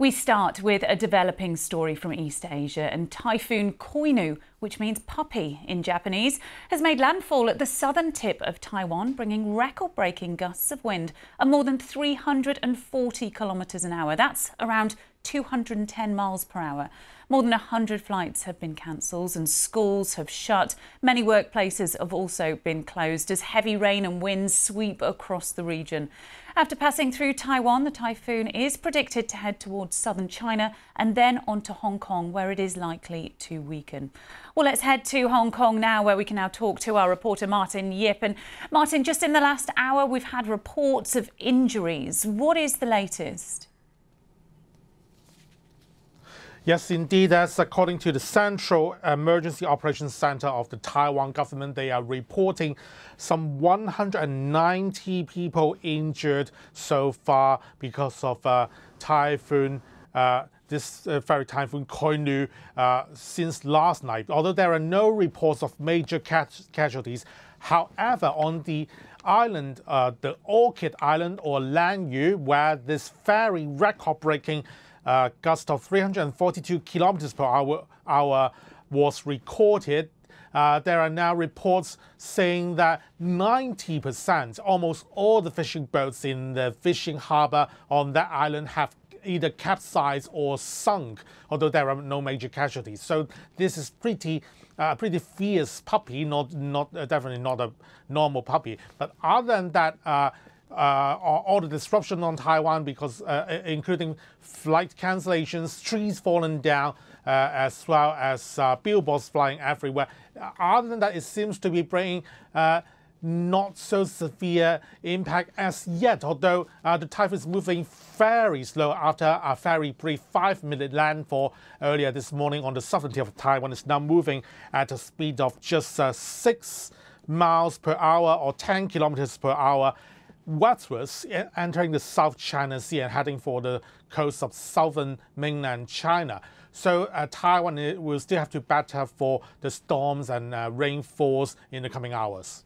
We start with a developing story from East Asia and Typhoon Koinu, which means puppy in Japanese, has made landfall at the southern tip of Taiwan, bringing record breaking gusts of wind of more than 340 kilometres an hour. That's around 210 miles per hour. More than 100 flights have been cancelled and schools have shut. Many workplaces have also been closed as heavy rain and winds sweep across the region. After passing through Taiwan, the typhoon is predicted to head towards southern China and then on to Hong Kong, where it is likely to weaken. Well, let's head to Hong Kong now, where we can now talk to our reporter Martin Yip. And Martin, just in the last hour, we've had reports of injuries. What is the latest? Yes, indeed. That's according to the Central Emergency Operations Center of the Taiwan government. They are reporting some 190 people injured so far because of uh, typhoon. Uh, this uh, very typhoon Koinu uh, since last night. Although there are no reports of major casualties, however, on the island, uh, the Orchid Island or Lanyu, where this very record-breaking uh, gust of 342 kilometers per hour, hour was recorded. Uh, there are now reports saying that 90%, almost all the fishing boats in the fishing harbor on that island have either capsized or sunk, although there are no major casualties. So this is pretty, uh, pretty fierce puppy, not, not uh, definitely not a normal puppy. But other than that, uh, all the disruption on Taiwan because uh, including flight cancellations, trees falling down, uh, as well as uh, billboards flying everywhere. Uh, other than that, it seems to be bringing uh, not so severe impact as yet, although the typhoon is moving very slow after a very brief five-minute landfall earlier this morning on the southern tip of Taiwan. It's now moving at a speed of just six miles per hour or 10 kilometers per hour westwards, entering the South China Sea and heading for the coast of southern mainland China. So uh, Taiwan will still have to battle for the storms and uh, rainfalls in the coming hours.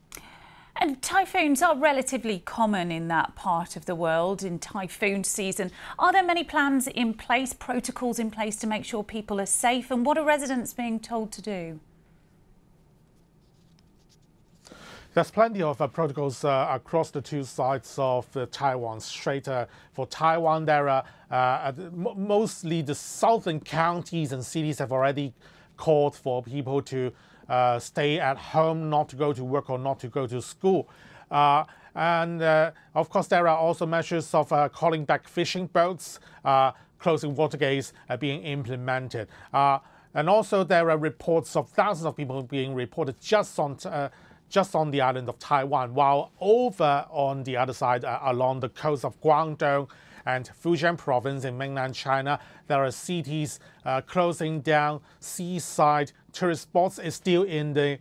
And typhoons are relatively common in that part of the world in typhoon season. Are there many plans in place, protocols in place to make sure people are safe? And what are residents being told to do? There's plenty of uh, protocols uh, across the two sides of uh, Taiwan Strait. Uh, for Taiwan, there are uh, mostly the southern counties and cities have already called for people to uh, stay at home, not to go to work or not to go to school. and of course, there are also measures of calling back fishing boats, closing water gates being implemented. and also, there are reports of thousands of people being reported just on just on the island of Taiwan, while over on the other side, uh, along the coast of Guangdong and Fujian province in mainland China, there are cities uh, closing down. Seaside tourist spots is still in the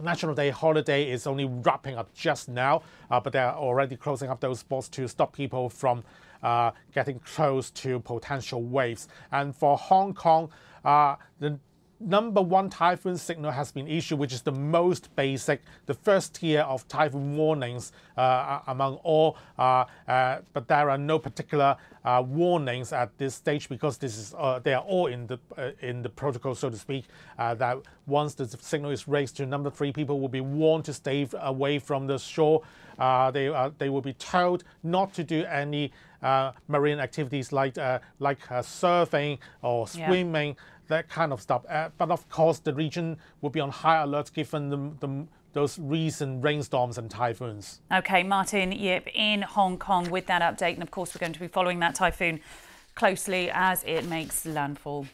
National Day holiday is only wrapping up just now, uh, but they're already closing up those spots to stop people from uh, getting close to potential waves. And for Hong Kong, uh, the number one typhoon signal has been issued, which is the most basic, the first tier of typhoon warnings uh, among all. Uh, uh, but there are no particular uh, warnings at this stage because this is uh, they are all in the uh, in the protocol, so to speak. that once the signal is raised to number three, people will be warned to stay away from the shore. they they will be told not to do any Uh, marine activities like uh, like uh, surfing or swimming. Yeah that kind of stuff. Uh, but of course, the region will be on high alert given the, the, those recent rainstorms and typhoons. OK, Martin Yip in Hong Kong with that update. And of course, we're going to be following that typhoon closely as it makes landfall.